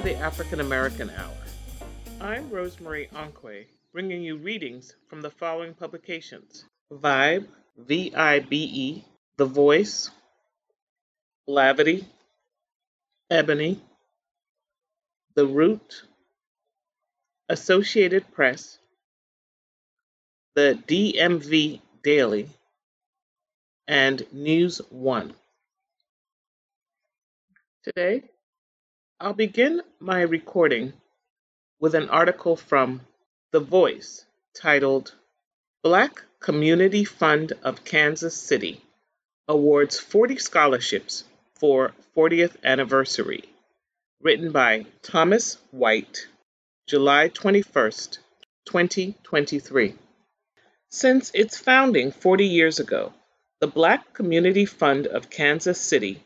to the African American Hour. I'm Rosemarie Onwukwe, bringing you readings from the following publications Vibe, V I B E, The Voice, Blavity, Ebony, The Root, Associated Press, the DMV Daily, and News One. Today, I'll begin my recording with an article from The Voice titled Black Community Fund of Kansas City awards 40 scholarships for 40th anniversary, written by Thomas White, July 21st, 2023. Since its founding 40 years ago, the Black Community Fund of Kansas City,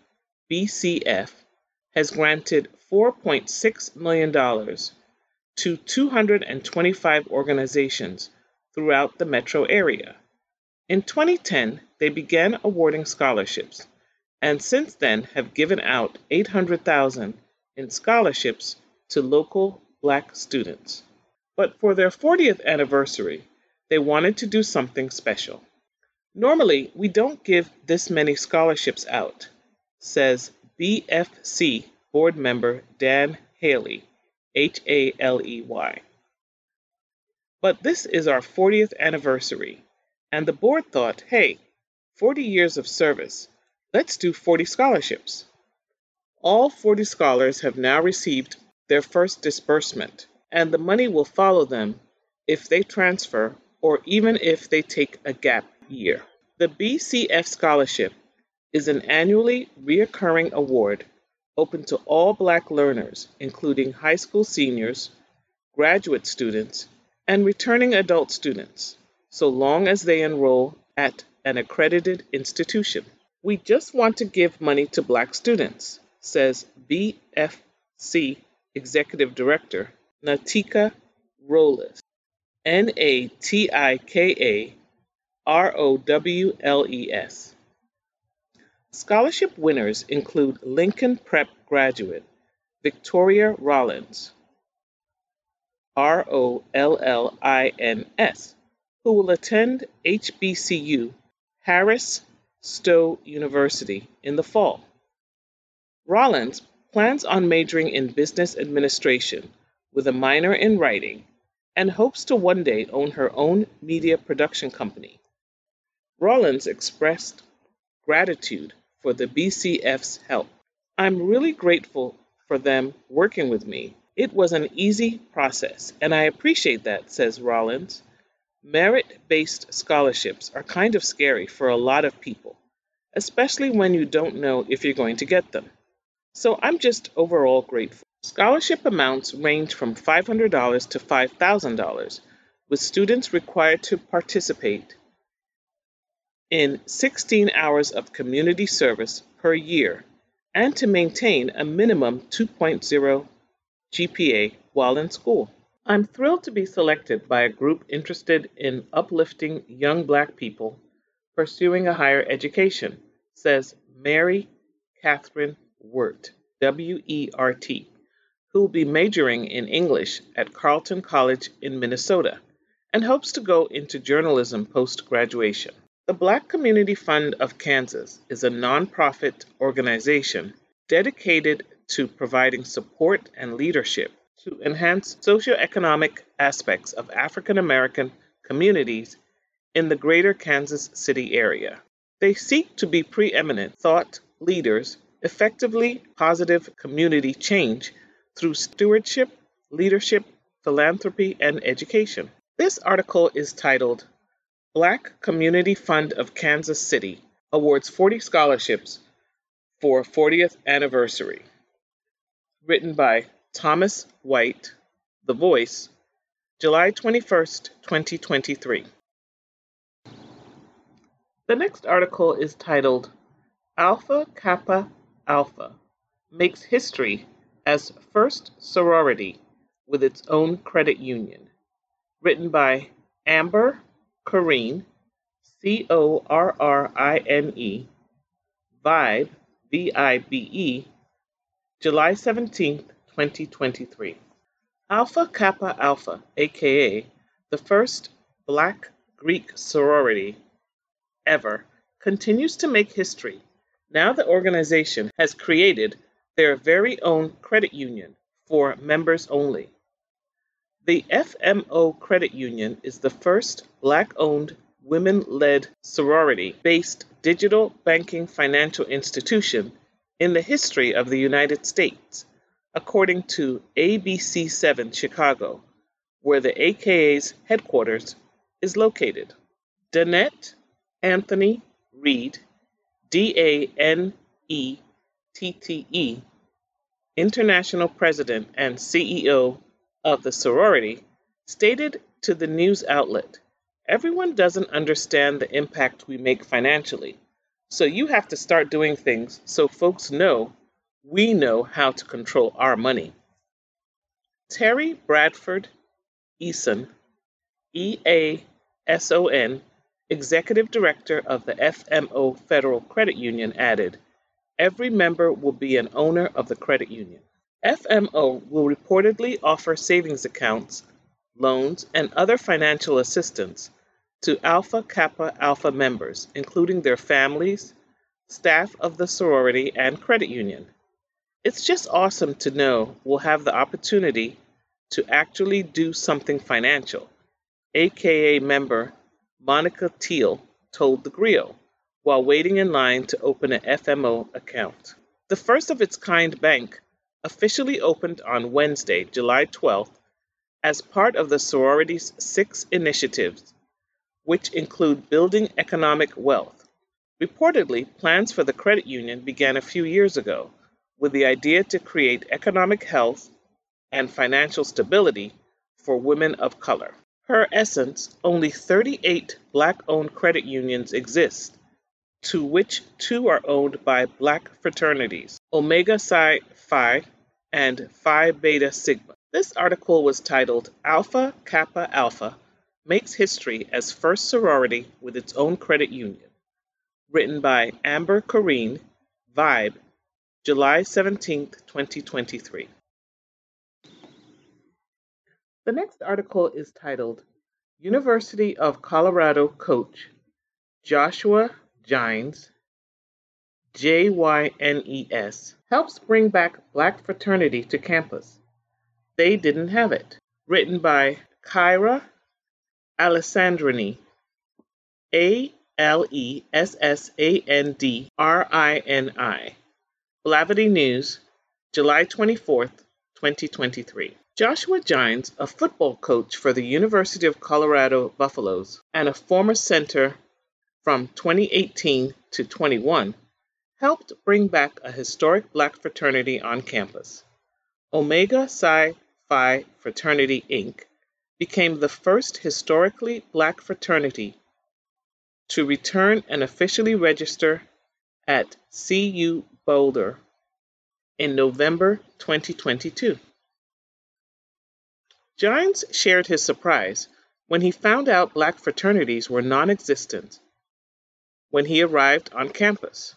BCF, has granted $4.6 million to 225 organizations throughout the metro area. In 2010, they began awarding scholarships and since then have given out 800,000 in scholarships to local black students. But for their 40th anniversary, they wanted to do something special. Normally, we don't give this many scholarships out, says BFC board member Dan Haley, H A L E Y. But this is our 40th anniversary, and the board thought, hey, 40 years of service, let's do 40 scholarships. All 40 scholars have now received their first disbursement, and the money will follow them if they transfer or even if they take a gap year. The BCF Scholarship is an annually reoccurring award open to all Black learners, including high school seniors, graduate students, and returning adult students, so long as they enroll at an accredited institution. We just want to give money to Black students, says BFC Executive Director Natika Rowles. N A T I K A R O W L E S. Scholarship winners include Lincoln Prep graduate Victoria Rollins, R O L L I N S, who will attend HBCU Harris Stowe University in the fall. Rollins plans on majoring in business administration with a minor in writing and hopes to one day own her own media production company. Rollins expressed gratitude for the BCF's help. I'm really grateful for them working with me. It was an easy process, and I appreciate that, says Rollins. Merit based scholarships are kind of scary for a lot of people, especially when you don't know if you're going to get them. So I'm just overall grateful. Scholarship amounts range from $500 to $5,000, with students required to participate in 16 hours of community service per year and to maintain a minimum 2.0 GPA while in school. I'm thrilled to be selected by a group interested in uplifting young black people pursuing a higher education, says Mary Catherine Wert, W E R T, who will be majoring in English at Carleton College in Minnesota and hopes to go into journalism post graduation. The Black Community Fund of Kansas is a nonprofit organization dedicated to providing support and leadership to enhance socioeconomic aspects of African American communities in the greater Kansas City area. They seek to be preeminent thought leaders, effectively positive community change through stewardship, leadership, philanthropy, and education. This article is titled Black Community Fund of Kansas City awards 40 scholarships for 40th anniversary. Written by Thomas White, The Voice, July 21st, 2023. The next article is titled Alpha Kappa Alpha Makes History as First Sorority with its own credit union. Written by Amber Corrine, C O R R I N E, Vibe, V I B E, July 17, 2023. Alpha Kappa Alpha, aka the first black Greek sorority ever, continues to make history. Now the organization has created their very own credit union for members only. The FMO Credit Union is the first black owned, women led sorority based digital banking financial institution in the history of the United States, according to ABC7 Chicago, where the AKA's headquarters is located. Danette Anthony Reed, D A N E T T E, International President and CEO of the sorority, stated to the news outlet Everyone doesn't understand the impact we make financially, so you have to start doing things so folks know we know how to control our money. Terry Bradford Eason, E A S O N, Executive Director of the FMO Federal Credit Union, added Every member will be an owner of the credit union. FMO will reportedly offer savings accounts, loans, and other financial assistance to Alpha Kappa Alpha members, including their families, staff of the sorority, and credit union. It's just awesome to know we'll have the opportunity to actually do something financial, aka member Monica Teal told the Grio while waiting in line to open an FMO account. The first of its kind bank officially opened on Wednesday, July 12th, as part of the sorority's six initiatives, which include building economic wealth. Reportedly, plans for the credit union began a few years ago with the idea to create economic health and financial stability for women of color. Per essence, only 38 black owned credit unions exist, to which two are owned by black fraternities Omega Psi Phi and Phi Beta Sigma. This article was titled Alpha Kappa Alpha Makes History as First Sorority with Its Own Credit Union, written by Amber Corrine, Vibe, July 17, 2023. The next article is titled University of Colorado Coach Joshua Jynes J Y N E S, helps bring back Black fraternity to campus. They didn't have it. Written by Kyra Alessandrini, A L E S S A N D R I N I. Blavity News, July 24th, 2023. Joshua Jynes, a football coach for the University of Colorado Buffaloes and a former center from 2018 to 21, helped bring back a historic black fraternity on campus. Omega Psi Phi Fraternity, Inc. became the first historically black fraternity to return and officially register at CU Boulder in November 2022. Jynes shared his surprise when he found out black fraternities were non existent when he arrived on campus.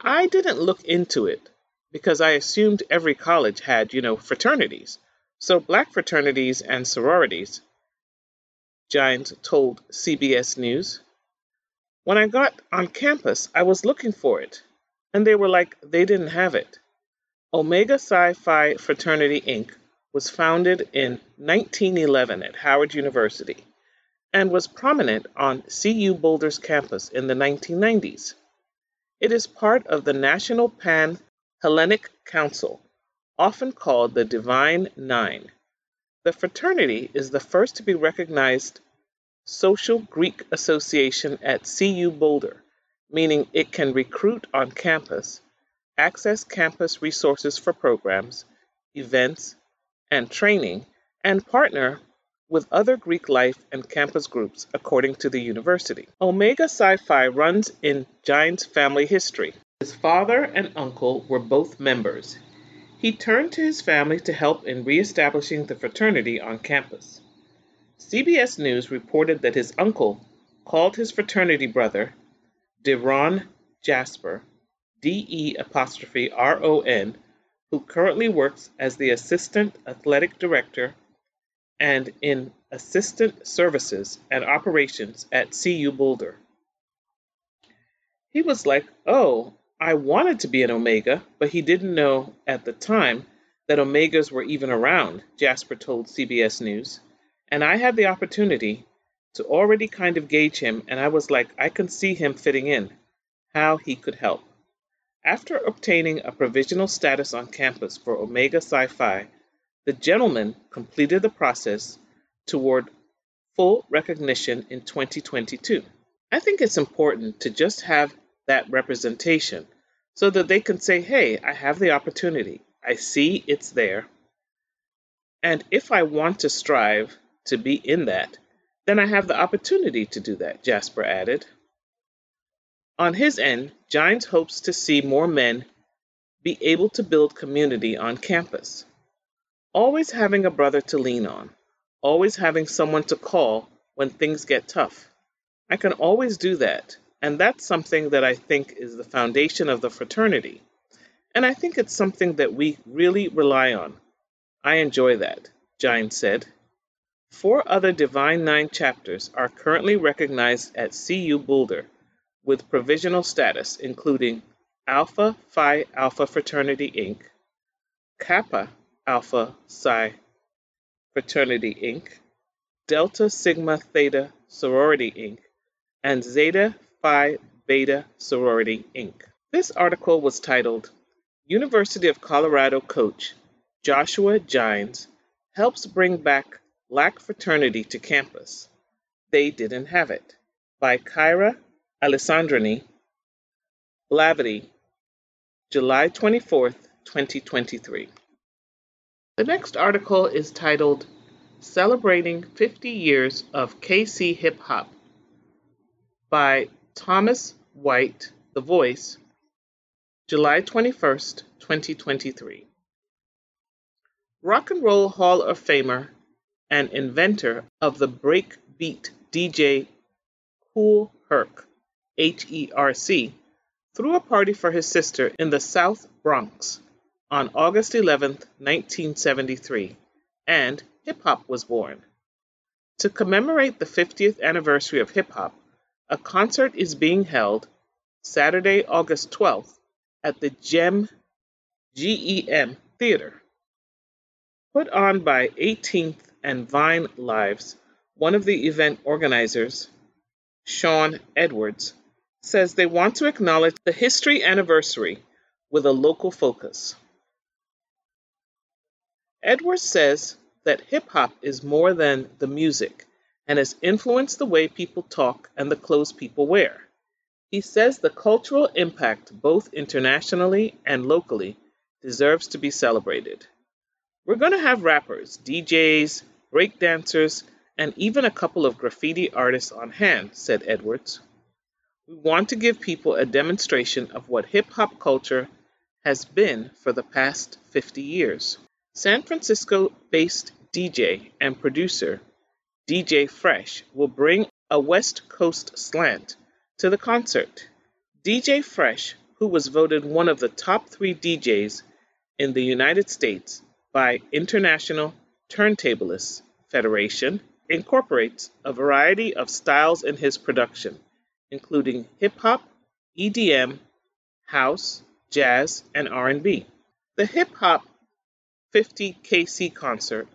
I didn't look into it because I assumed every college had, you know, fraternities. So black fraternities and sororities, Jynes told CBS News. When I got on campus, I was looking for it, and they were like they didn't have it. Omega Psi Phi Fraternity Inc. was founded in 1911 at Howard University and was prominent on CU Boulder's campus in the 1990s. It is part of the National Pan Hellenic Council, often called the Divine Nine. The fraternity is the first to be recognized social Greek association at CU Boulder, meaning it can recruit on campus, access campus resources for programs, events, and training, and partner with other Greek life and campus groups, according to the university. Omega Psi Phi runs in Jynes' family history. His father and uncle were both members. He turned to his family to help in reestablishing the fraternity on campus. CBS News reported that his uncle called his fraternity brother, De'Ron Jasper, D E apostrophe R O N, who currently works as the Assistant Athletic Director and in Assistant Services and Operations at CU Boulder. He was like, Oh, I wanted to be an Omega, but he didn't know at the time that Omegas were even around, Jasper told CBS News. And I had the opportunity to already kind of gauge him, and I was like, I can see him fitting in, how he could help. After obtaining a provisional status on campus for Omega Psi Phi, the gentleman completed the process toward full recognition in 2022. I think it's important to just have that representation so that they can say, hey, I have the opportunity. I see it's there. And if I want to strive to be in that, then I have the opportunity to do that, Jasper added. On his end, Jynes hopes to see more men be able to build community on campus. Always having a brother to lean on, always having someone to call when things get tough. I can always do that, and that's something that I think is the foundation of the fraternity. And I think it's something that we really rely on. I enjoy that, Jynes said. Four other Divine Nine chapters are currently recognized at CU Boulder with provisional status, including Alpha Phi Alpha Fraternity Inc., Kappa Alpha Psi Fraternity Inc., Delta Sigma Theta Sorority Inc., and Zeta Phi Beta Sorority Inc. This article was titled University of Colorado coach Joshua Jynes helps bring back Black fraternity to campus. They didn't have it. By Kyra Alessandrini, Blavity, July 24th, 2023. The next article is titled Celebrating 50 Years of KC Hip Hop by Thomas White, The Voice, July 21st, 2023. Rock and Roll Hall of Famer and inventor of the breakbeat DJ Kool Herc, H E R C, threw a party for his sister in the South Bronx on August 11, 1973, and hip hop was born. To commemorate the 50th anniversary of hip hop, a concert is being held Saturday, August 12th at the GEM GEM Theater. Put on by 18th and Vine Lives, one of the event organizers, Sean Edwards, says they want to acknowledge the history anniversary with a local focus. Edwards says that hip hop is more than the music and has influenced the way people talk and the clothes people wear. He says the cultural impact, both internationally and locally, deserves to be celebrated. We're going to have rappers, DJs, breakdancers, and even a couple of graffiti artists on hand, said Edwards. We want to give people a demonstration of what hip hop culture has been for the past 50 years. San Francisco based DJ and producer DJ Fresh will bring a West Coast slant to the concert. DJ Fresh, who was voted one of the top three DJs in the United States by International Turntablists Federation, incorporates a variety of styles in his production, including hip hop, EDM, house, jazz, and R&B. The Hip Hop 50 KC concert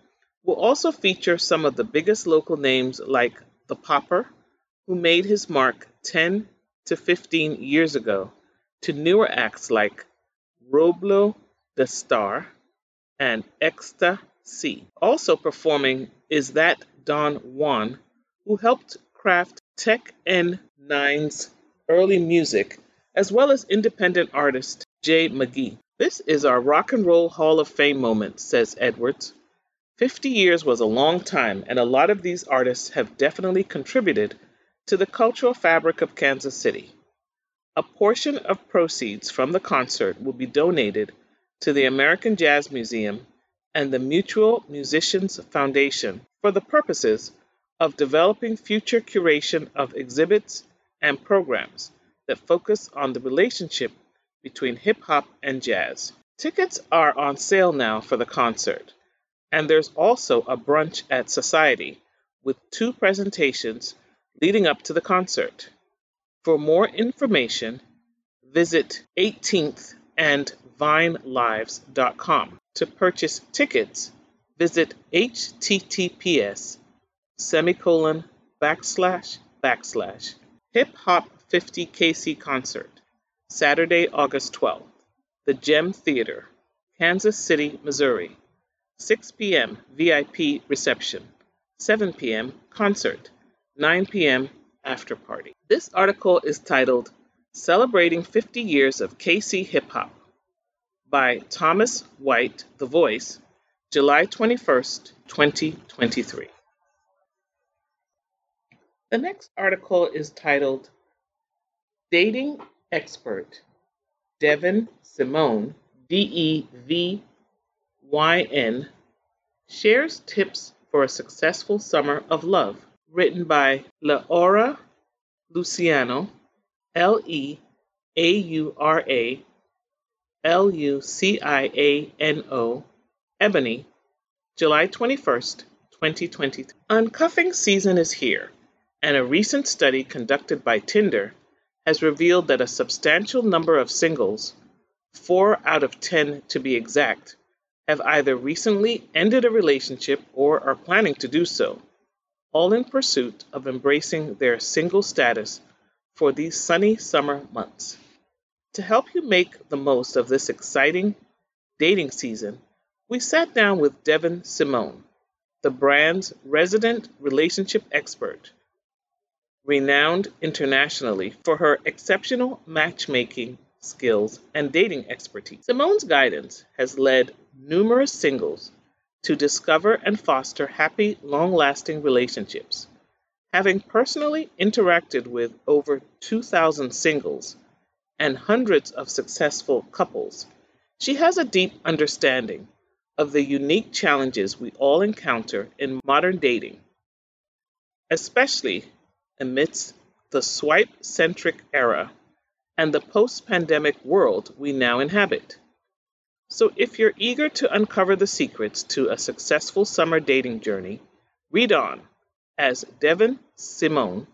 will also feature some of the biggest local names like The Popper, who made his mark 10 to 15 years ago to newer acts like Roblo the Star and Exta C. Also performing is that Don Juan, who helped craft Tech N9ne's early music, as well as independent artist Jay McGee. This is our Rock and Roll Hall of Fame moment, says Edwards. 50 years was a long time, and a lot of these artists have definitely contributed to the cultural fabric of Kansas City. A portion of proceeds from the concert will be donated to the American Jazz Museum and the Mutual Musicians Foundation for the purposes of developing future curation of exhibits and programs that focus on the relationship between hip hop and jazz. Tickets are on sale now for the concert, and there's also a brunch at Society with two presentations leading up to the concert. For more information, visit 18th and vinelives.com. To purchase tickets, visit https semicolon backslash backslash hip hop 50 KC concert Saturday, August 12th, the Gem Theater, Kansas City, Missouri. 6 p.m. VIP reception, 7 p.m. concert, 9 p.m. after party. This article is titled Celebrating 50 Years of KC Hip Hop by Thomas White, The Voice, July 21st, 2023. The next article is titled Dating Expert Devyn Simone, D E V Y N, shares tips for a successful summer of love, written by Laura Luciano, L E A U R A L U C I A N O, Ebony, July 21st, 2023. Uncuffing season is here, and a recent study conducted by Tinder has revealed that a substantial number of singles, four out of 10 to be exact, have either recently ended a relationship or are planning to do so, all in pursuit of embracing their single status for these sunny summer months. To help you make the most of this exciting dating season, we sat down with Devyn Simone, the brand's resident relationship expert, renowned internationally for her exceptional matchmaking skills and dating expertise. Simone's guidance has led numerous singles to discover and foster happy, long lasting relationships. Having personally interacted with over 2,000 singles, and hundreds of successful couples, she has a deep understanding of the unique challenges we all encounter in modern dating, especially amidst the swipe centric era and the post pandemic world we now inhabit. So, if you're eager to uncover the secrets to a successful summer dating journey, read on as Devyn Simone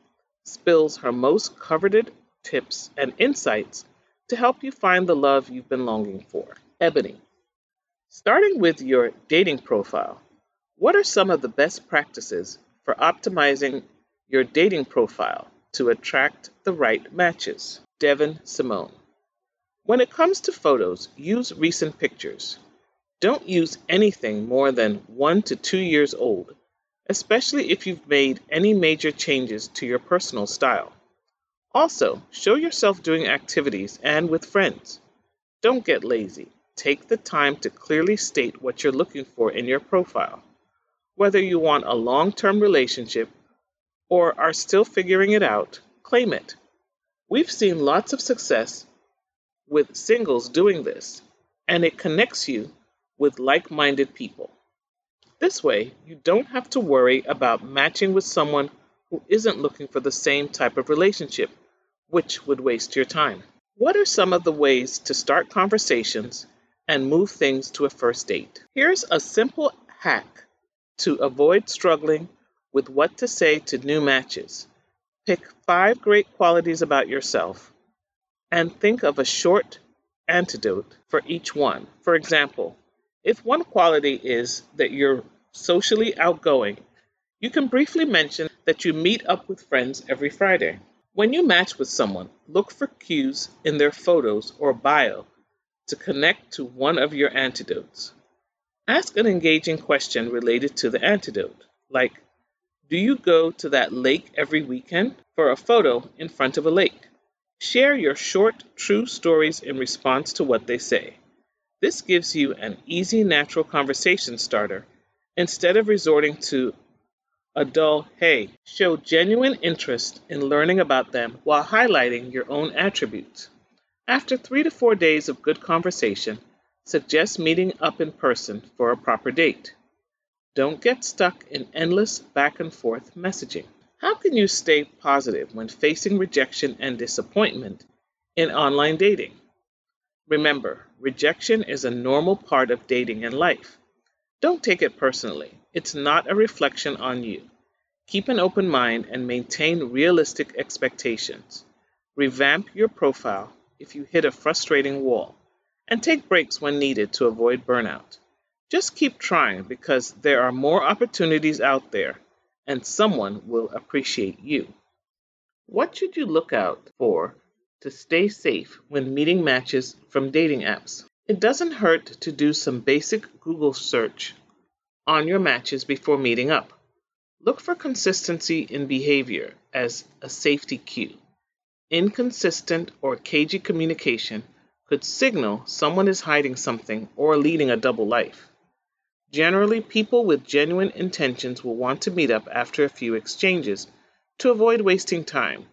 spills her most coveted tips, and insights to help you find the love you've been longing for. Ebony. Starting with your dating profile, what are some of the best practices for optimizing your dating profile to attract the right matches? Devyn Simone. When it comes to photos, use recent pictures. Don't use anything more than one to two years old, especially if you've made any major changes to your personal style. Also, show yourself doing activities and with friends. Don't get lazy. Take the time to clearly state what you're looking for in your profile. Whether you want a long term relationship or are still figuring it out, claim it. We've seen lots of success with singles doing this, and it connects you with like minded people. This way, you don't have to worry about matching with someone who isn't looking for the same type of relationship which would waste your time. What are some of the ways to start conversations and move things to a first date? Here's a simple hack to avoid struggling with what to say to new matches. Pick five great qualities about yourself and think of a short antidote for each one. For example, if one quality is that you're socially outgoing, you can briefly mention that you meet up with friends every Friday. When you match with someone, look for cues in their photos or bio to connect to one of your antidotes. Ask an engaging question related to the antidote, like, Do you go to that lake every weekend? for a photo in front of a lake. Share your short, true stories in response to what they say. This gives you an easy, natural conversation starter instead of resorting to a dull hey. Show genuine interest in learning about them while highlighting your own attributes. After three to four days of good conversation, suggest meeting up in person for a proper date. Don't get stuck in endless back and forth messaging. How can you stay positive when facing rejection and disappointment in online dating? Remember, rejection is a normal part of dating and life. Don't take it personally, it's not a reflection on you. Keep an open mind and maintain realistic expectations. Revamp your profile if you hit a frustrating wall, and take breaks when needed to avoid burnout. Just keep trying because there are more opportunities out there, and someone will appreciate you. What should you look out for to stay safe when meeting matches from dating apps? It doesn't hurt to do some basic Google search on your matches before meeting up. Look for consistency in behavior as a safety cue. Inconsistent or cagey communication could signal someone is hiding something or leading a double life. Generally, people with genuine intentions will want to meet up after a few exchanges to avoid wasting time.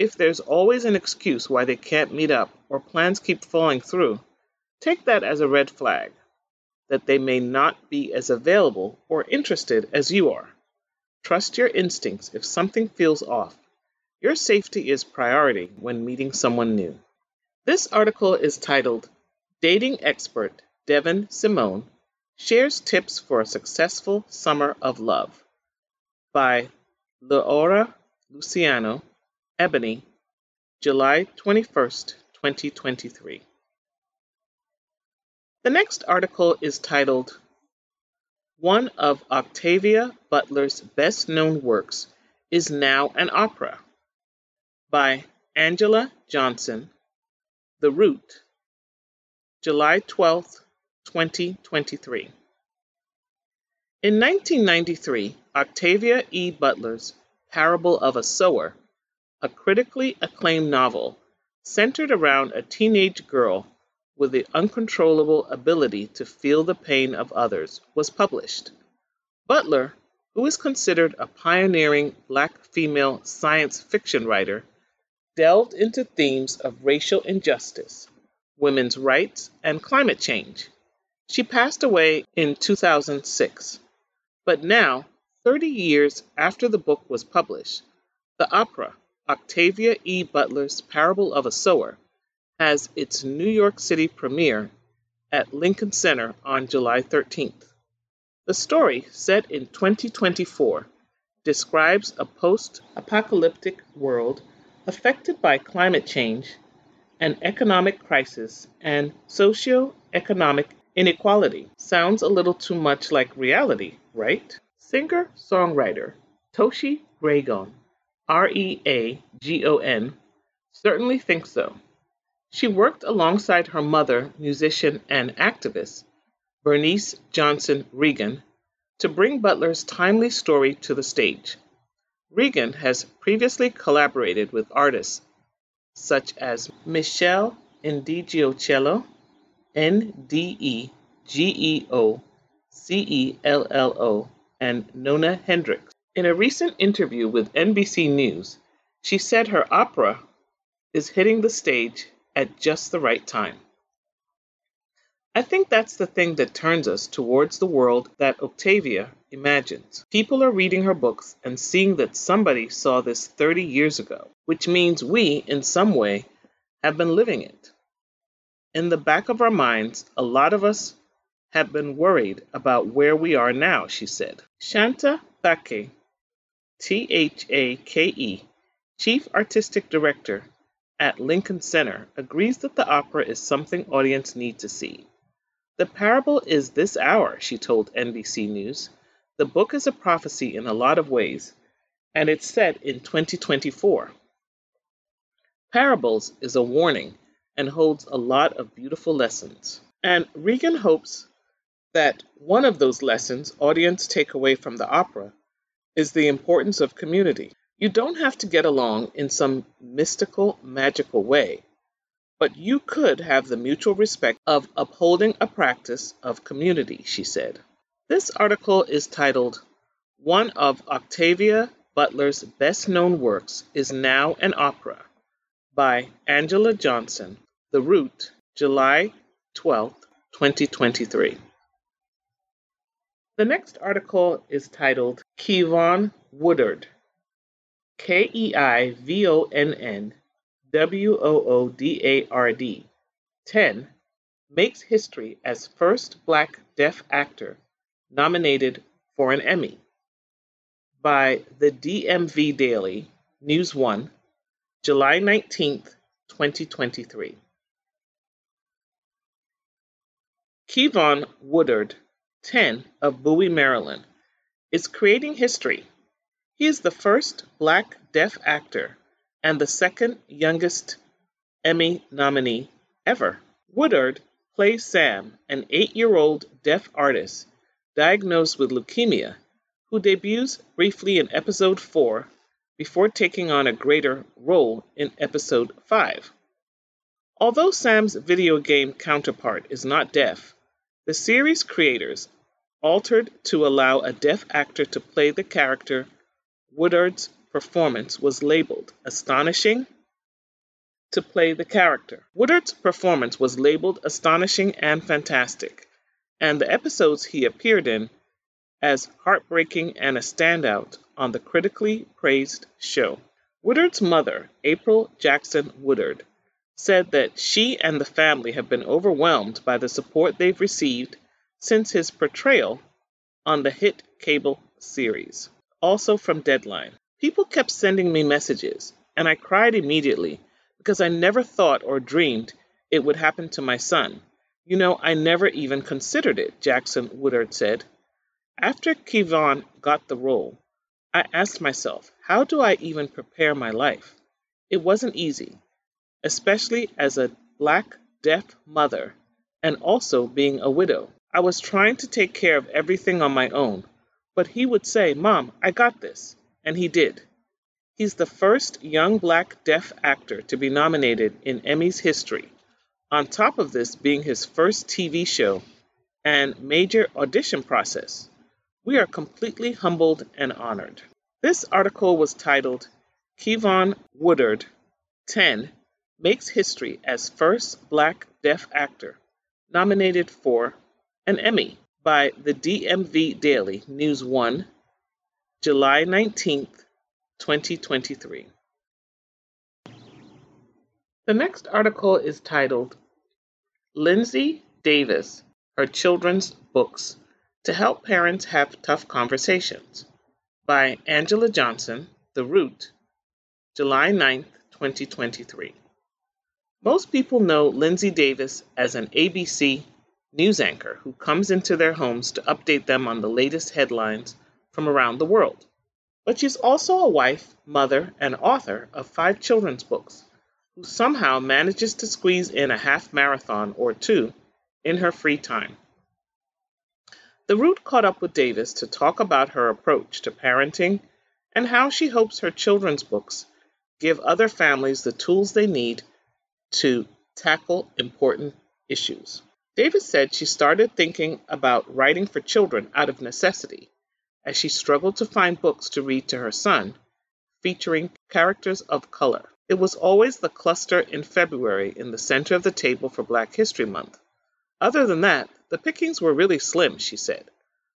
If there's always an excuse why they can't meet up or plans keep falling through, take that as a red flag that they may not be as available or interested as you are. Trust your instincts if something feels off. Your safety is priority when meeting someone new. This article is titled Dating Expert Devyn Simone Shares Tips for a Successful Summer of Love by Laura Luciano, Ebony, July 21st, 2023. The next article is titled One of Octavia Butler's best known works is now an opera by Angela Johnson, The Root, July 12, 2023. In 1993, Octavia E. Butler's Parable of a Sower, a critically acclaimed novel, centered around a teenage girl with the uncontrollable ability to feel the pain of others, was published. Butler, who is considered a pioneering black female science fiction writer, delved into themes of racial injustice, women's rights, and climate change. She passed away in 2006. But now, 30 years after the book was published, the opera, Octavia E. Butler's Parable of a Sower, has its New York City premiere at Lincoln Center on July 13th. The story, set in 2024, describes a post apocalyptic world affected by climate change, an economic crisis, and socio-economic inequality. Sounds a little too much like reality, right? Singer songwriter Toshi Reagon, R E A G O N, certainly thinks so. She worked alongside her mother, musician and activist, Bernice Johnson Reagon, to bring Butler's timely story to the stage. Reagon has previously collaborated with artists such as Meshell Ndegeocello, N D E G E O C E L L O, and Nona Hendryx. In a recent interview with NBC News, she said her opera is hitting the stage at just the right time. I think that's the thing that turns us towards the world that Octavia imagines. People are reading her books and seeing that somebody saw this 30 years ago, which means we, in some way, have been living it. In the back of our minds, a lot of us have been worried about where we are now, she said. Shanta Thake, T H A K E, Chief Artistic Director at Lincoln Center, agrees that the opera is something audience need to see. The parable is this hour, she told NBC News. The book is a prophecy in a lot of ways, and it's set in 2024. Parables is a warning and holds a lot of beautiful lessons. And Reagon hopes that one of those lessons audience take away from the opera is the importance of community. You don't have to get along in some mystical, magical way, but you could have the mutual respect of upholding a practice of community, she said. This article is titled One of Octavia Butler's Best Known Works is Now an Opera by Angela Johnson, The Root, July 12, 2023. The next article is titled Keivonn Woodard K E I V O N N W O O D A R D 10 makes history as first black deaf actor nominated for an Emmy by the DMV Daily, News 1, July 19th, 2023. Keivonn Woodard, 10, of Bowie, Maryland, is creating history. He is the first black deaf actor and the second youngest Emmy nominee ever. Woodard plays Sam, an eight year old deaf artist diagnosed with leukemia, who debuts briefly in episode 4 before taking on a greater role in episode 5. Although Sam's video game counterpart is not deaf, the series creators altered to allow a deaf actor to play the character. Woodard's performance was labeled astonishing to play the character. Woodard's performance was labeled astonishing and fantastic, and the episodes he appeared in as heartbreaking and a standout on the critically praised show. Woodard's mother, April Jackson Woodard, said that she and the family have been overwhelmed by the support they've received since his portrayal on the hit cable series. Also from Deadline. People kept sending me messages, and I cried immediately because I never thought or dreamed it would happen to my son. You know, I never even considered it, Jackson Woodard said. After Keivonn got the role, I asked myself, how do I even prepare my life? It wasn't easy especially as a black deaf mother and also being a widow. I was trying to take care of everything on my own, but he would say, Mom, I got this. And he did. He's the first young black deaf actor to be nominated in Emmy's history, on top of this being his first TV show and major audition process. We are completely humbled and honored. This article was titled Keivonn Woodard 10 makes history as first black deaf actor nominated for an Emmy by the DMV Daily News 1, July 19th, 2023. The next article is titled Linsey Davis, Her Children's Books to Help Parents Have Tough Conversations by Angela Johnson, The Root, July 9th, 2023. Most people know Linsey Davis as an ABC news anchor who comes into their homes to update them on the latest headlines from around the world. But she's also a wife, mother, and author of five children's books, who somehow manages to squeeze in a half marathon or two in her free time. The Root caught up with Davis to talk about her approach to parenting and how she hopes her children's books give other families the tools they need to tackle important issues. Davis said she started thinking about writing for children out of necessity as she struggled to find books to read to her son featuring characters of color. It was always the cluster in February in the center of the table for Black History Month. Other than that, the pickings were really slim, she said.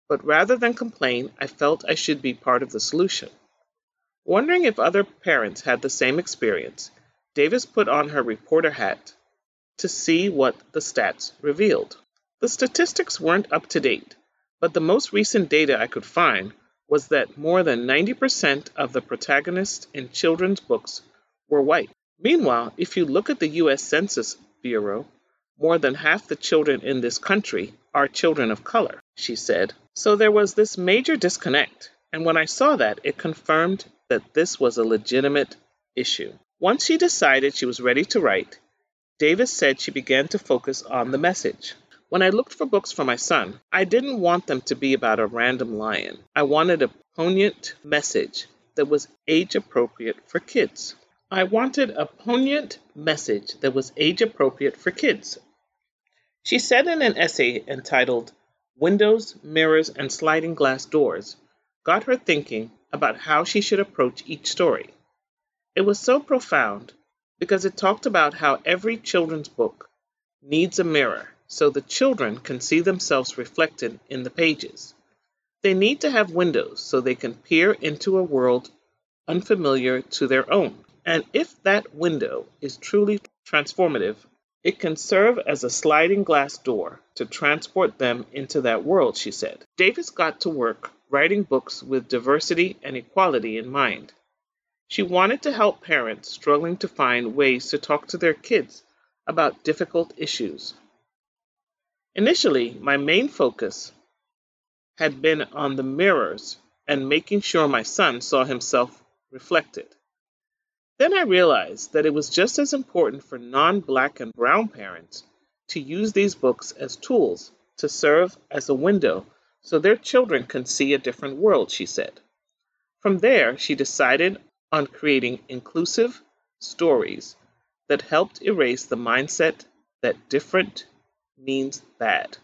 But rather than complain, I felt I should be part of the solution. Wondering if other parents had the same experience, Davis put on her reporter hat to see what the stats revealed. The statistics weren't up to date, but the most recent data I could find was that more than 90% of the protagonists in children's books were white. Meanwhile, if you look at the US Census Bureau, more than half the children in this country are children of color, she said. So there was this major disconnect, and when I saw that, it confirmed that this was a legitimate issue. Once she decided she was ready to write, Davis said she began to focus on the message. When I looked for books for my son, I didn't want them to be about a random lion. I wanted a poignant message that was age appropriate for kids. I wanted a poignant message that was age appropriate for kids. She said in an essay entitled Windows, Mirrors, and Sliding Glass Doors, got her thinking about how she should approach each story. It was so profound because it talked about how every children's book needs a mirror so the children can see themselves reflected in the pages. They need to have windows so they can peer into a world unfamiliar to their own. And if that window is truly transformative, It can serve as a sliding glass door to transport them into that world, she said. Davis got to work writing books with diversity and equality in mind. She wanted to help parents struggling to find ways to talk to their kids about difficult issues. Initially, my main focus had been on the mirrors and making sure my son saw himself reflected. Then I realized that it was just as important for non black and brown parents to use these books as tools to serve as a window so their children can see a different world, she said. From there, she decided on creating inclusive stories that helped erase the mindset that different means bad.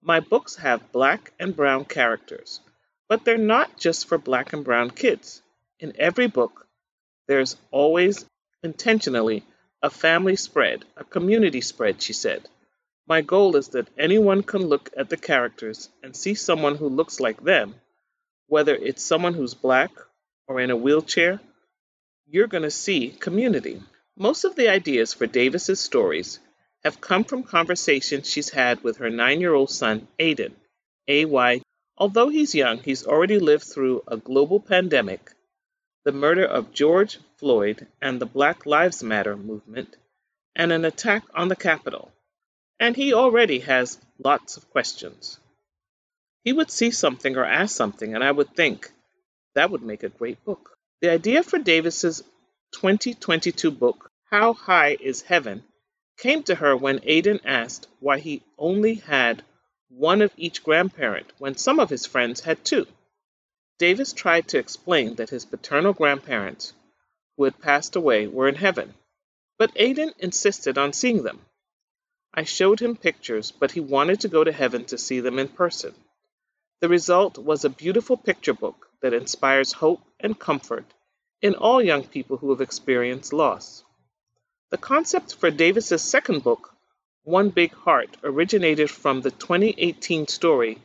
My books have black and brown characters, but they're not just for black and brown kids. In every book, there's always intentionally a family spread, a community spread, she said. My goal is that anyone can look at the characters and see someone who looks like them, whether it's someone who's black or in a wheelchair, you're going to see community. Most of the ideas for Davis's stories have come from conversations she's had with her nine year old son, Aiden. AY. Although he's young, he's already lived through a global pandemic the murder of George Floyd and the Black Lives Matter movement, and an attack on the Capitol, and he already has lots of questions. He would see something or ask something, and I would think that would make a great book. The idea for Davis's 2022 book, How High is Heaven, came to her when Aiden asked why he only had one of each grandparent when some of his friends had two. Davis tried to explain that his paternal grandparents, who had passed away, were in heaven, but Aiden insisted on seeing them. I showed him pictures, but he wanted to go to heaven to see them in person. The result was a beautiful picture book that inspires hope and comfort in all young people who have experienced loss. The concept for Davis's second book, One Big Heart, originated from the 2018 story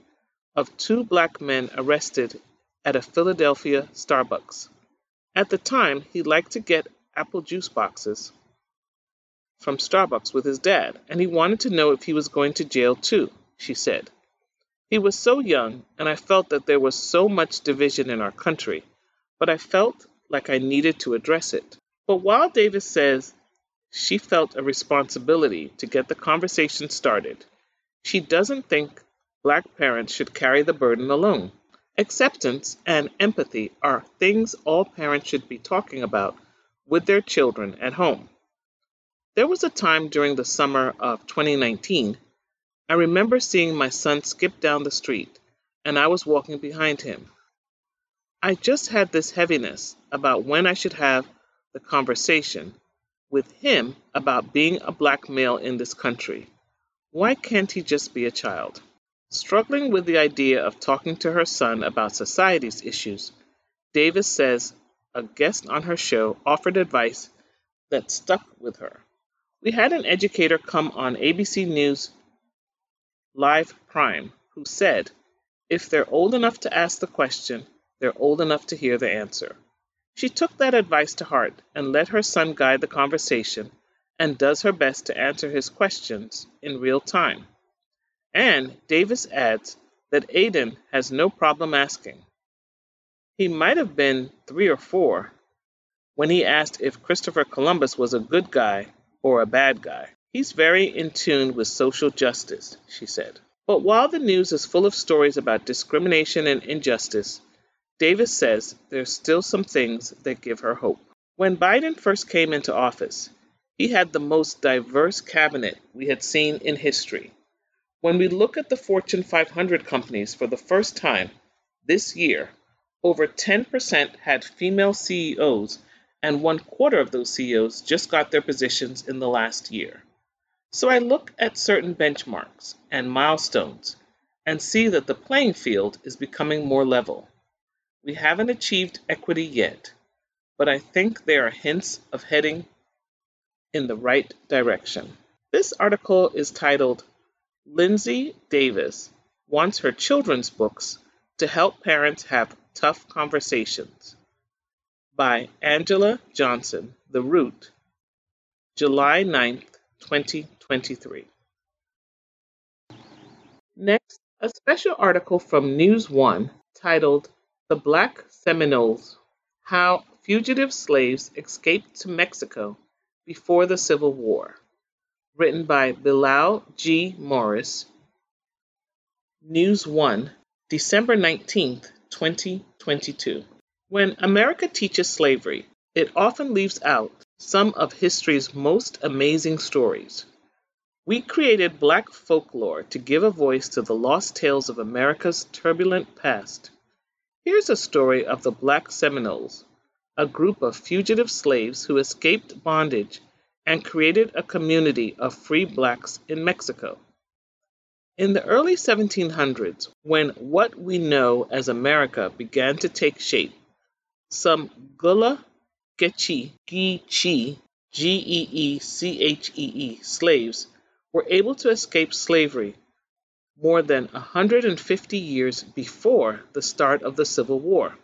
of two black men arrested at a Philadelphia Starbucks. At the time, he liked to get apple juice boxes from Starbucks with his dad, and he wanted to know if he was going to jail too, she said. He was so young, and I felt that there was so much division in our country, but I felt like I needed to address it. But while Davis says she felt a responsibility to get the conversation started, she doesn't think black parents should carry the burden alone. Acceptance and empathy are things all parents should be talking about with their children at home. There was a time during the summer of 2019, I remember seeing my son skip down the street, and I was walking behind him. I just had this heaviness about when I should have the conversation with him about being a black male in this country. Why can't he just be a child? Struggling with the idea of talking to her son about society's issues, Davis says a guest on her show offered advice that stuck with her. We had an educator come on ABC News Live Prime who said, if they're old enough to ask the question, they're old enough to hear the answer. She took that advice to heart and let her son guide the conversation and does her best to answer his questions in real time. And Davis adds that Aiden has no problem asking. He might have been three or four when he asked if Christopher Columbus was a good guy or a bad guy. He's very in tune with social justice, she said. But while the news is full of stories about discrimination and injustice, Davis says there's still some things that give her hope. When Biden first came into office, he had the most diverse cabinet we had seen in history. When we look at the Fortune 500 companies for the first time this year, over 10% had female CEOs, and one quarter of those CEOs just got their positions in the last year. So I look at certain benchmarks and milestones and see that the playing field is becoming more level. We haven't achieved equity yet, but I think there are hints of heading in the right direction. This article is titled Lindsay Davis wants her children's books to help parents have tough conversations. By Angela Johnson, The Root, July 9th, 2023. Next, a special article from News One titled The Black Seminoles How Fugitive Slaves Escaped to Mexico Before the Civil War, written by Bilal G. Morris. News One, December 19th, 2022. When America teaches slavery, it often leaves out some of history's most amazing stories. We created black folklore to give a voice to the lost tales of America's turbulent past. Here's a story of the Black Seminoles, a group of fugitive slaves who escaped bondage and created a community of free blacks in Mexico. In the early 1700s, when what we know as America began to take shape, some Gullah Geechee, Geechee, slaves were able to escape slavery more than 150 years before the start of the Civil War.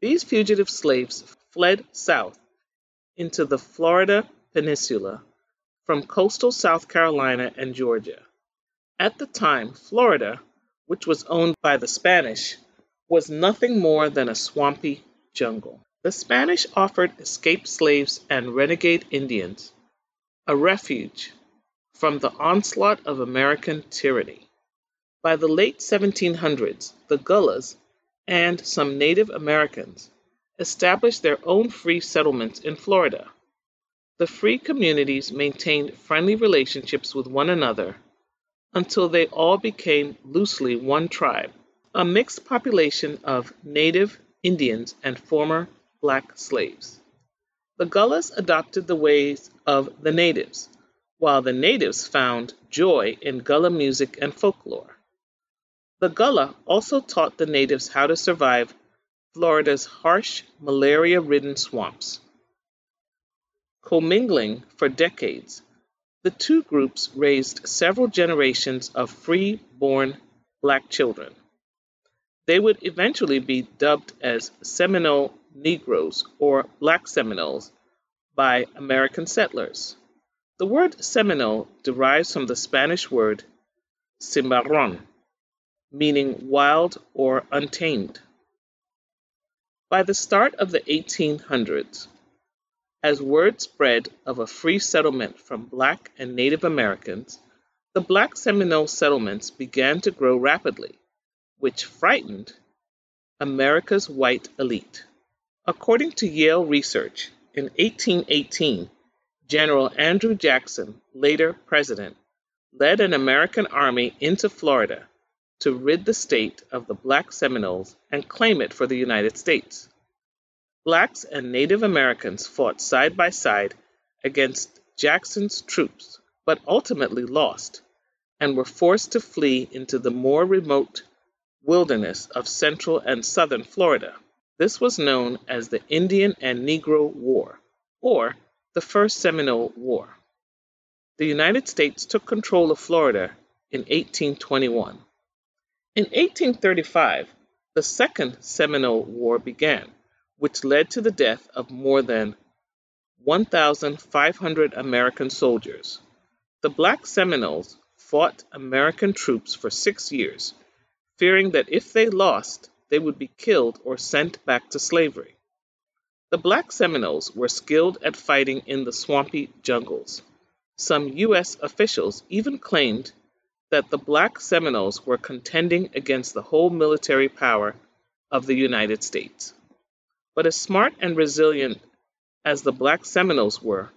These fugitive slaves fled south into the Florida Peninsula from coastal South Carolina and Georgia. At the time, Florida, which was owned by the Spanish, was nothing more than a swampy jungle. The Spanish offered escaped slaves and renegade Indians a refuge from the onslaught of American tyranny. By the late 1700s, the Gullahs and some Native Americans established their own free settlements in Florida. The free communities maintained friendly relationships with one another until they all became loosely one tribe, a mixed population of native Indians and former black slaves. The Gullahs adopted the ways of the natives, while the natives found joy in Gullah music and folklore. The Gullah also taught the natives how to survive Florida's harsh, malaria ridden swamps. Commingling for decades, the two groups raised several generations of free born black children. They would eventually be dubbed as Seminole Negroes or Black Seminoles by American settlers. The word Seminole derives from the Spanish word cimarron, meaning wild or untamed. By the start of the 1800s, as word spread of a free settlement from Black and Native Americans, the Black Seminole settlements began to grow rapidly which frightened America's white elite. According to Yale Research, in 1818, General Andrew Jackson, later president, led an American army into Florida to rid the state of the black Seminoles and claim it for the United States. Blacks and Native Americans fought side by side against Jackson's troops, but ultimately lost and were forced to flee into the more remote wilderness of central and southern Florida. This was known as the Indian and Negro War, or the First Seminole War. The United States took control of Florida in 1821. In 1835, the Second Seminole War began, which led to the death of more than 1,500 American soldiers. The Black Seminoles fought American troops for six years fearing that if they lost, they would be killed or sent back to slavery. The black Seminoles were skilled at fighting in the swampy jungles. Some U.S. officials even claimed that the black Seminoles were contending against the whole military power of the United States. But as smart and resilient as the black Seminoles were,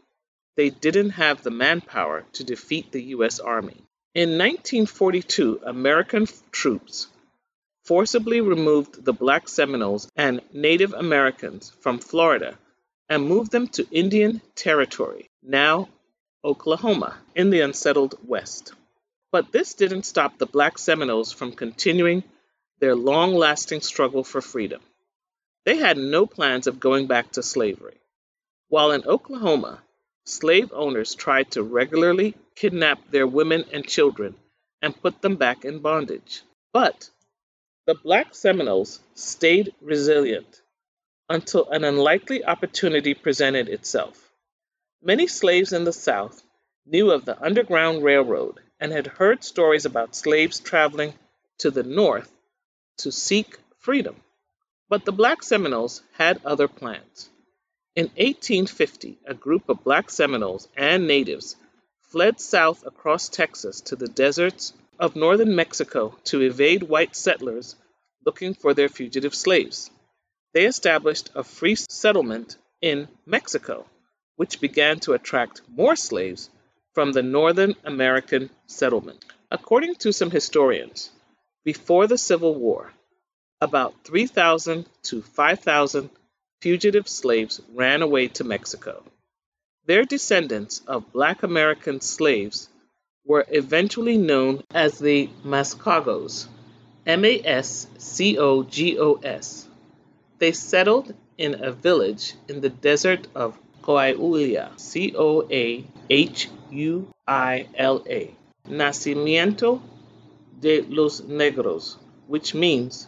they didn't have the manpower to defeat the U.S. Army. In 1942, American troops forcibly removed the black Seminoles and Native Americans from Florida and moved them to Indian Territory, now Oklahoma, in the unsettled West. But this didn't stop the black Seminoles from continuing their long lasting struggle for freedom. They had no plans of going back to slavery. While in Oklahoma, slave owners tried to regularly kidnap their women and children and put them back in bondage. But the black Seminoles stayed resilient until an unlikely opportunity presented itself. Many slaves in the South knew of the Underground Railroad and had heard stories about slaves traveling to the north to seek freedom. But the black Seminoles had other plans. In 1850, a group of black Seminoles and natives fled south across Texas to the deserts of northern Mexico to evade white settlers looking for their fugitive slaves. They established a free settlement in Mexico, which began to attract more slaves from the Northern American settlement. According to some historians, before the Civil War, about 3,000 to 5,000 fugitive slaves ran away to Mexico. Their descendants of black American slaves were eventually known as the Mascogos, M A S C O G O S. They settled in a village in the desert of Coahuila, C O A H U I L A, Nacimiento de los Negros, which means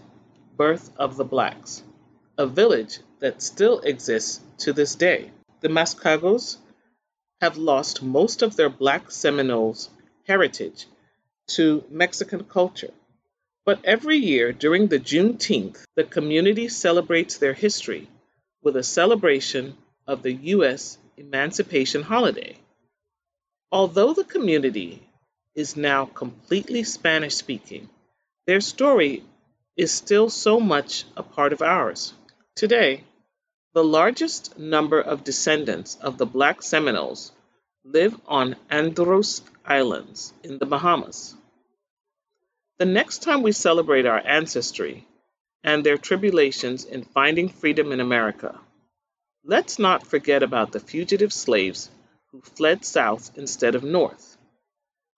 birth of the blacks, a village that still exists to this day. The Mascogos have lost most of their black Seminoles heritage to Mexican culture. But every year during the Juneteenth, the community celebrates their history with a celebration of the U.S. Emancipation Holiday. Although the community is now completely Spanish speaking, their story is still so much a part of ours. Today, the largest number of descendants of the black Seminoles live on Andros Islands in the Bahamas. The next time we celebrate our ancestry and their tribulations in finding freedom in America, let's not forget about the fugitive slaves who fled south instead of north.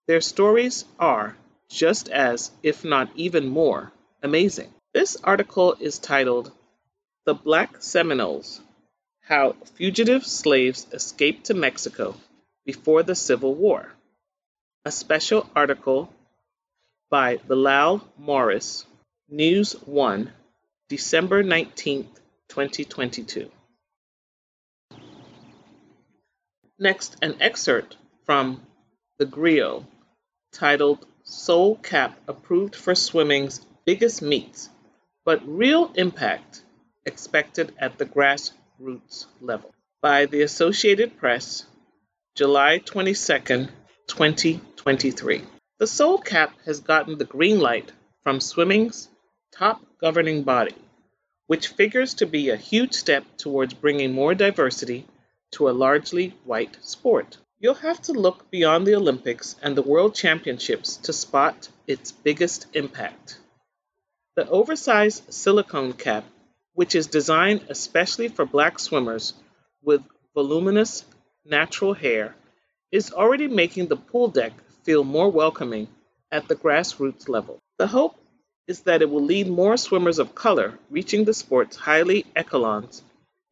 Their stories are just as, if not even more, amazing. This article is titled the Black Seminoles How Fugitive Slaves Escaped to Mexico Before the Civil War. A special article by Bilal Morris, News 1, December 19, 2022. Next, an excerpt from The Grio titled Soul Cap Approved for Swimming's Biggest Meets, but Real Impact expected at the grassroots level. By the Associated Press, July 22, 2023. The Soul Cap has gotten the green light from swimming's top governing body, which figures to be a huge step towards bringing more diversity to a largely white sport. You'll have to look beyond the Olympics and the World Championships to spot its biggest impact. The oversized silicone cap which is designed especially for black swimmers with voluminous natural hair, is already making the pool deck feel more welcoming at the grassroots level. The hope is that it will lead more swimmers of color reaching the sport's highly echelons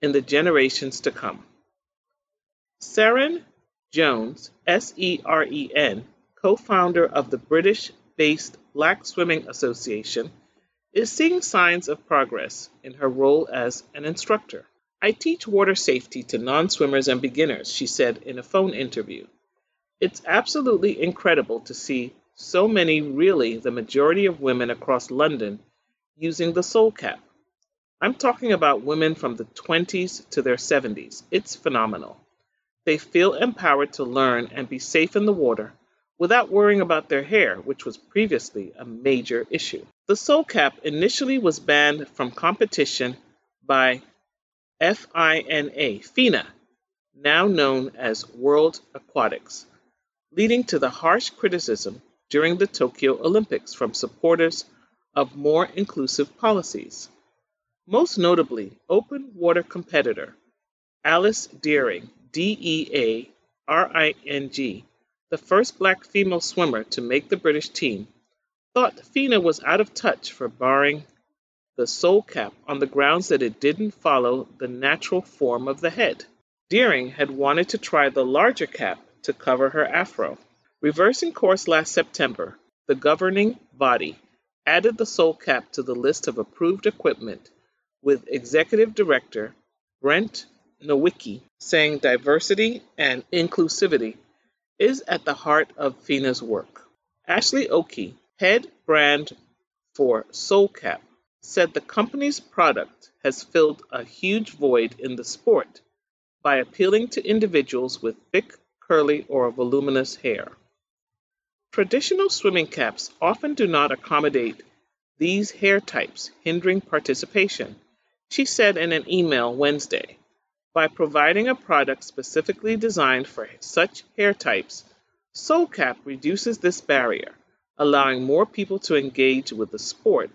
in the generations to come. Seren Jones, S E R E N, co founder of the British based Black Swimming Association, is seeing signs of progress in her role as an instructor. I teach water safety to non swimmers and beginners, she said in a phone interview. It's absolutely incredible to see so many, really the majority of women across London, using the soul cap. I'm talking about women from the 20s to their 70s. It's phenomenal. They feel empowered to learn and be safe in the water without worrying about their hair, which was previously a major issue. The Soul Cap initially was banned from competition by FINA, FINA, now known as World Aquatics, leading to the harsh criticism during the Tokyo Olympics from supporters of more inclusive policies. Most notably, open water competitor Alice Dearing, D E A R I N G, the first black female swimmer to make the British team, thought FINA was out of touch for barring the soul cap on the grounds that it didn't follow the natural form of the head. Dearing had wanted to try the larger cap to cover her afro. Reversing course last September, the governing body added the soul cap to the list of approved equipment, with executive director Brent Nowicki saying diversity and inclusivity is at the heart of FINA's work. Ashley Oki, head brand for SoulCap, said the company's product has filled a huge void in the sport by appealing to individuals with thick, curly, or voluminous hair. Traditional swimming caps often do not accommodate these hair types, hindering participation, she said in an email Wednesday. By providing a product specifically designed for such hair types, SoulCap reduces this barrier, allowing more people to engage with the sport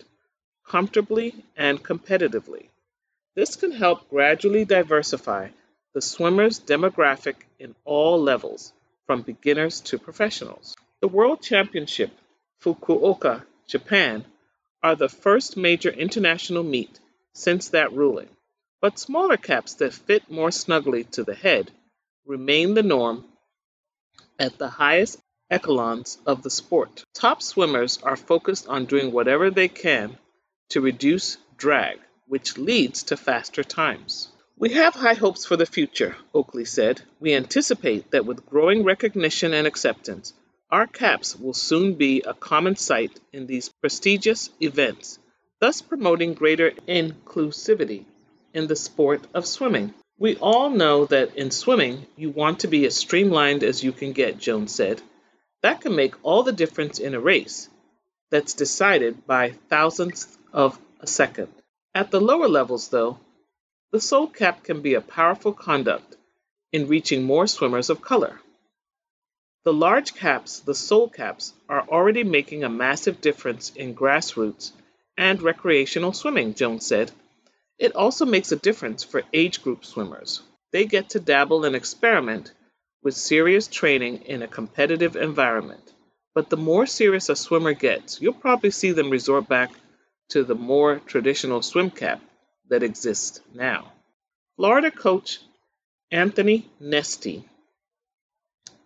comfortably and competitively. This can help gradually diversify the swimmers' demographic in all levels, from beginners to professionals. The World Championship, Fukuoka, Japan, are the first major international meet since that ruling, but smaller caps that fit more snugly to the head remain the norm at the highest echelons of the sport. Top swimmers are focused on doing whatever they can to reduce drag, which leads to faster times. We have high hopes for the future, Oakley said. We anticipate that with growing recognition and acceptance, our caps will soon be a common sight in these prestigious events, thus promoting greater inclusivity in the sport of swimming. We all know that in swimming, you want to be as streamlined as you can get, Jones said. That can make all the difference in a race that's decided by thousandths of a second. At the lower levels, though, the soul cap can be a powerful conduct in reaching more swimmers of color. The large caps, the soul caps, are already making a massive difference in grassroots and recreational swimming, Jones said. It also makes a difference for age group swimmers. They get to dabble and experiment with serious training in a competitive environment. But the more serious a swimmer gets, you'll probably see them resort back to the more traditional swim cap that exists now. Florida coach Anthony Nesty,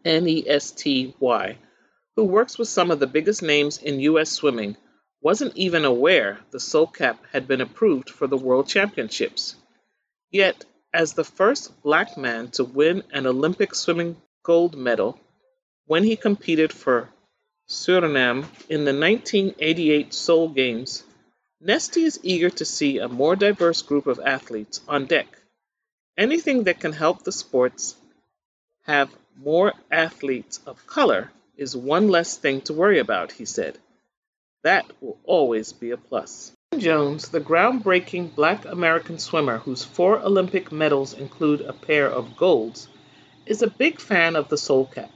N E S T Y, who works with some of the biggest names in U.S. swimming, wasn't even aware the Soul Cap had been approved for the World Championships. Yet, as the first black man to win an Olympic swimming gold medal when he competed for Suriname in the 1988 Seoul Games, Nesty is eager to see a more diverse group of athletes on deck. Anything that can help the sports have more athletes of color is one less thing to worry about, he said. That will always be a plus. Jones, the groundbreaking black American swimmer whose four Olympic medals include a pair of golds, is a big fan of the Soul Cap.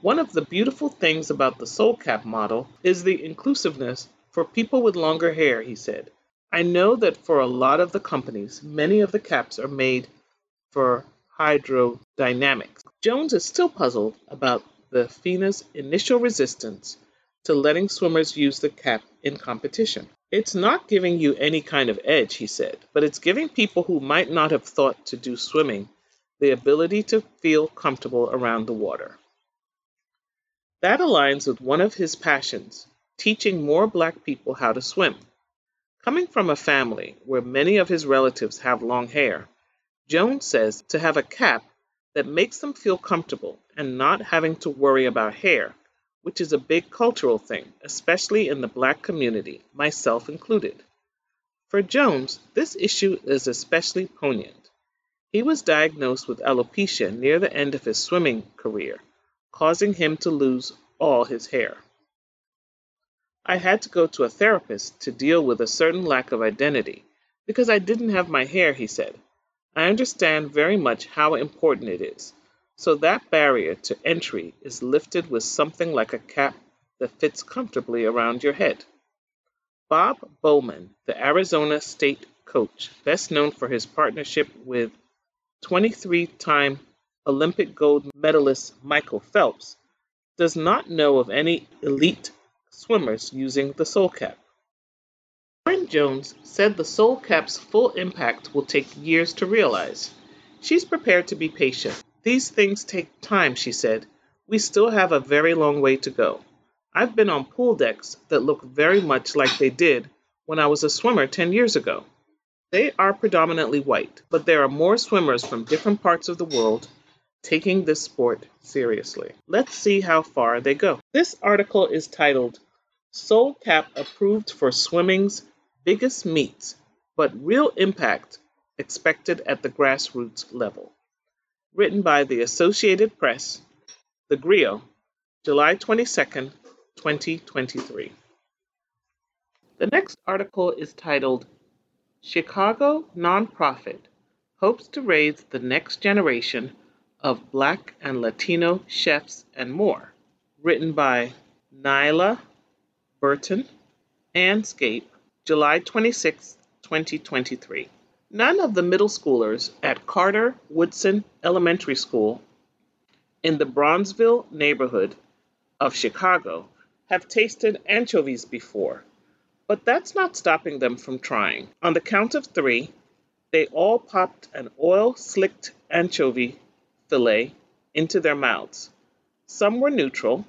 One of the beautiful things about the Soul Cap model is the inclusiveness for people with longer hair, he said. I know that for a lot of the companies, many of the caps are made for hydrodynamics. Jones is still puzzled about the FINA's initial resistance to letting swimmers use the cap in competition. It's not giving you any kind of edge, he said, but it's giving people who might not have thought to do swimming the ability to feel comfortable around the water. That aligns with one of his passions teaching more black people how to swim. Coming from a family where many of his relatives have long hair, Jones says to have a cap that makes them feel comfortable and not having to worry about hair, which is a big cultural thing, especially in the black community, myself included. For Jones, this issue is especially poignant. He was diagnosed with alopecia near the end of his swimming career, causing him to lose all his hair. I had to go to a therapist to deal with a certain lack of identity because I didn't have my hair, he said. I understand very much how important it is. So that barrier to entry is lifted with something like a cap that fits comfortably around your head. Bob Bowman, the Arizona State coach, best known for his partnership with 23 time Olympic gold medalist Michael Phelps, does not know of any elite swimmers using the Soul Cap. Lauren Jones said the Soul Cap's full impact will take years to realize. She's prepared to be patient. These things take time, she said. We still have a very long way to go. I've been on pool decks that look very much like they did when I was a swimmer 10 years ago. They are predominantly white, but there are more swimmers from different parts of the world taking this sport seriously. Let's see how far they go. This article is titled Soul Cap Approved for Swimming's Biggest Meets, but Real Impact Expected at the Grassroots Level. Written by the Associated Press, The Grio, July 22, 2023. The next article is titled Chicago Nonprofit Hopes to Raise the Next Generation of Black and Latino Chefs and More, written by Nyla Burton, Andscape, July 26, 2023. None of the middle schoolers at Carter Woodson Elementary School in the Bronzeville neighborhood of Chicago have tasted anchovies before but that's not stopping them from trying. On the count of three, they all popped an oil slicked anchovy fillet into their mouths. Some were neutral.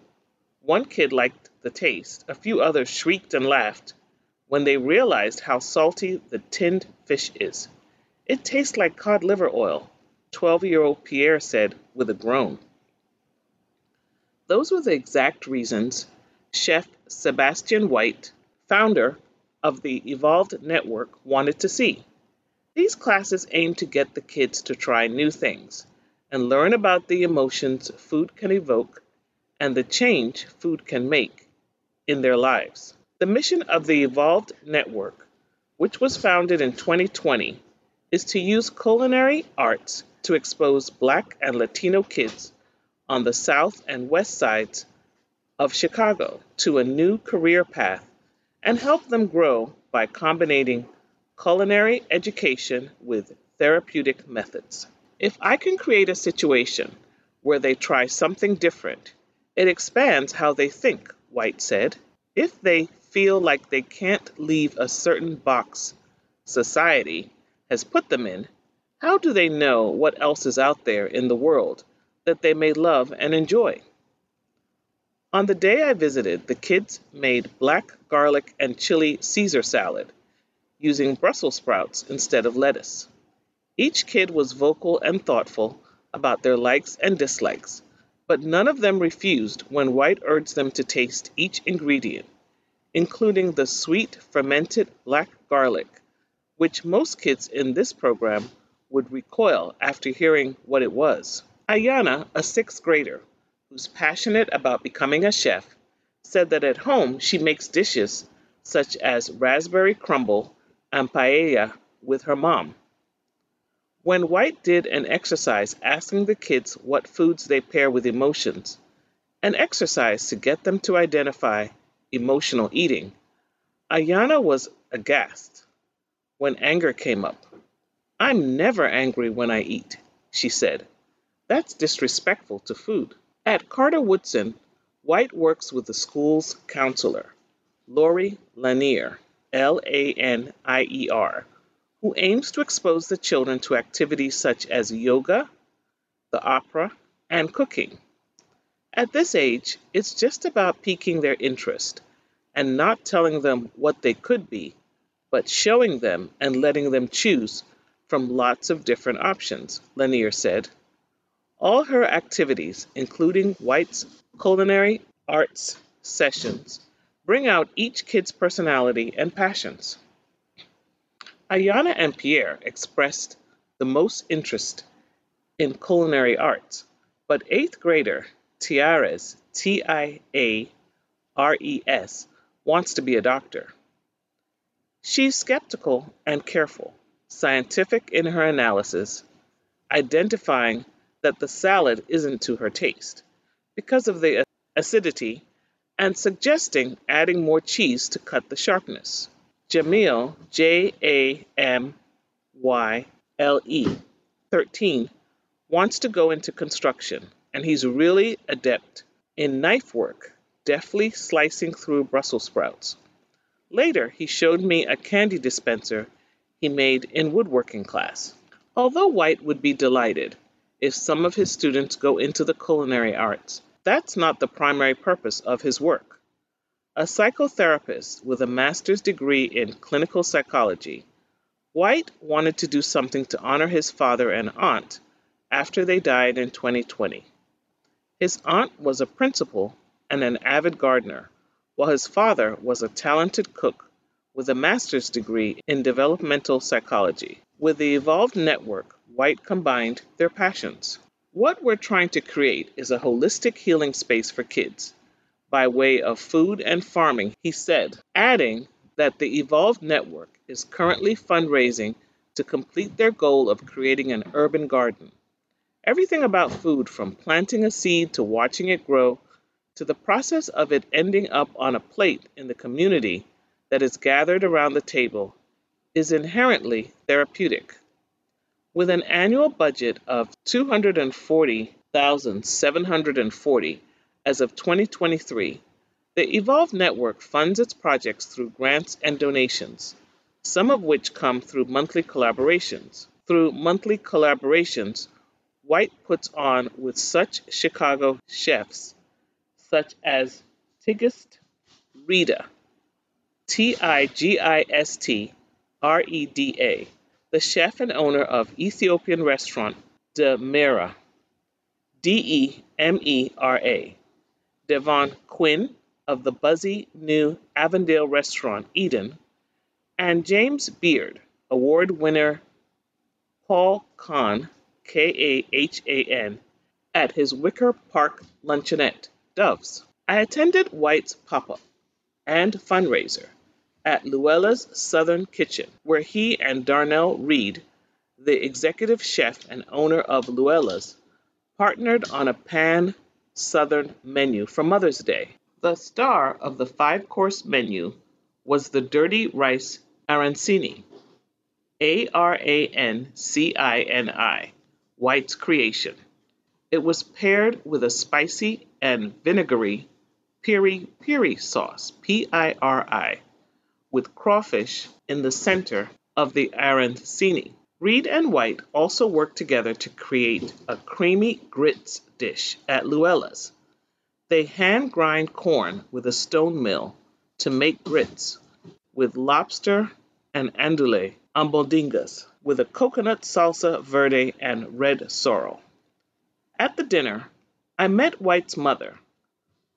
One kid liked the taste. A few others shrieked and laughed when they realized how salty the tinned fish is. It tastes like cod liver oil, 12 year old Pierre said with a groan. Those were the exact reasons Chef Sebastian White founder of the Evolved Network, wanted to see. These classes aim to get the kids to try new things and learn about the emotions food can evoke and the change food can make in their lives. The mission of the Evolved Network, which was founded in 2020, is to use culinary arts to expose Black and Latino kids on the south and west sides of Chicago to a new career path and help them grow by combining culinary education with therapeutic methods. If I can create a situation where they try something different, it expands how they think, White said. If they feel like they can't leave a certain box society has put them in, how do they know what else is out there in the world that they may love and enjoy? On the day I visited, the kids made black garlic and chili Caesar salad using Brussels sprouts instead of lettuce. Each kid was vocal and thoughtful about their likes and dislikes, but none of them refused when White urged them to taste each ingredient, including the sweet fermented black garlic, which most kids in this program would recoil after hearing what it was. Ayana, a sixth grader, who's passionate about becoming a chef, said that at home she makes dishes such as raspberry crumble and paella with her mom. When White did an exercise asking the kids what foods they pair with emotions, an exercise to get them to identify emotional eating, Ayana was aghast when anger came up. I'm never angry when I eat, she said. That's disrespectful to food. At Carter Woodson, White works with the school's counselor, Lori Lanier, L A N I E R, who aims to expose the children to activities such as yoga, the opera, and cooking. At this age, it's just about piquing their interest and not telling them what they could be, but showing them and letting them choose from lots of different options, Lanier said. All her activities, including White's culinary arts sessions, bring out each kid's personality and passions. Ayana and Pierre expressed the most interest in culinary arts, but eighth grader Tiares, T I A R E S, wants to be a doctor. She's skeptical and careful, scientific in her analysis, identifying that the salad isn't to her taste because of the acidity and suggesting adding more cheese to cut the sharpness. Jamyle, J A M Y L E, 13, wants to go into construction and he's really adept in knife work, deftly slicing through Brussels sprouts. Later, he showed me a candy dispenser he made in woodworking class. Although White would be delighted, if some of his students go into the culinary arts. That's not the primary purpose of his work. A psychotherapist with a master's degree in clinical psychology, White wanted to do something to honor his father and aunt after they died in 2020. His aunt was a principal and an avid gardener, while his father was a talented cook with a master's degree in developmental psychology. With the Evolved Network, White combined their passions. What we're trying to create is a holistic healing space for kids by way of food and farming, he said, adding that the Evolved Network is currently fundraising to complete their goal of creating an urban garden. Everything about food, from planting a seed to watching it grow, to the process of it ending up on a plate in the community that is gathered around the table, is inherently therapeutic. With an annual budget of 240,740 as of 2023, the Evolve Network funds its projects through grants and donations, some of which come through monthly collaborations. Through monthly collaborations, White puts on with such Chicago chefs such as Tigist Reda, T I G I S T R E D A, the chef and owner of Ethiopian restaurant Demera, D E M E R A, Devon Quinn of the buzzy new Avondale restaurant Eden, and James Beard, award winner Paul Kahan, K A H A N, at his Wicker Park luncheonette, Doves. I attended White's pop up and fundraiser at Luella's Southern Kitchen, where he and Darnell Reed, the executive chef and owner of Luella's, partnered on a pan Southern menu for Mother's Day. The star of the five course menu was the dirty rice arancini, A R A N C I N I, White's creation. It was paired with a spicy and vinegary piri piri sauce, P I R I, with crawfish in the center of the arancini. Reed and White also worked together to create a creamy grits dish at Luella's. They hand grind corn with a stone mill to make grits with lobster and andouille albondigas with a coconut salsa verde and red sorrel. At the dinner, I met White's mother,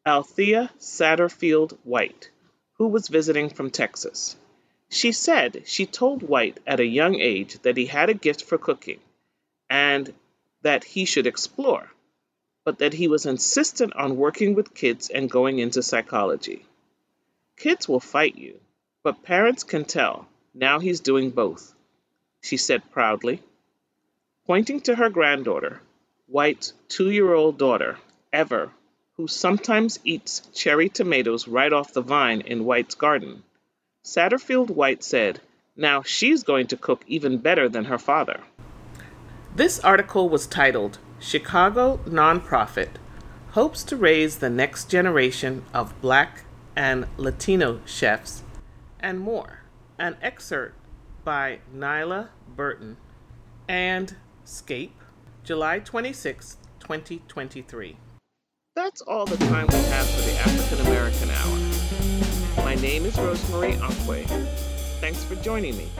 Althea Satterfield White, who was visiting from Texas. She said she told White at a young age that he had a gift for cooking and that he should explore, but that he was insistent on working with kids and going into psychology. Kids will fight you, but parents can tell. Now he's doing both, she said proudly, pointing to her granddaughter, White's two year old daughter, Ever, who sometimes eats cherry tomatoes right off the vine in White's garden. Satterfield White said, Now she's going to cook even better than her father. This article was titled Chicago Nonprofit Hopes to Raise the Next Generation of Black and Latino Chefs and More. An excerpt by Nyla Burton and Scape, July 26, 2023. That's all the time we have for the African American Hour. My name is Rosemarie Onwukwe. Thanks for joining me.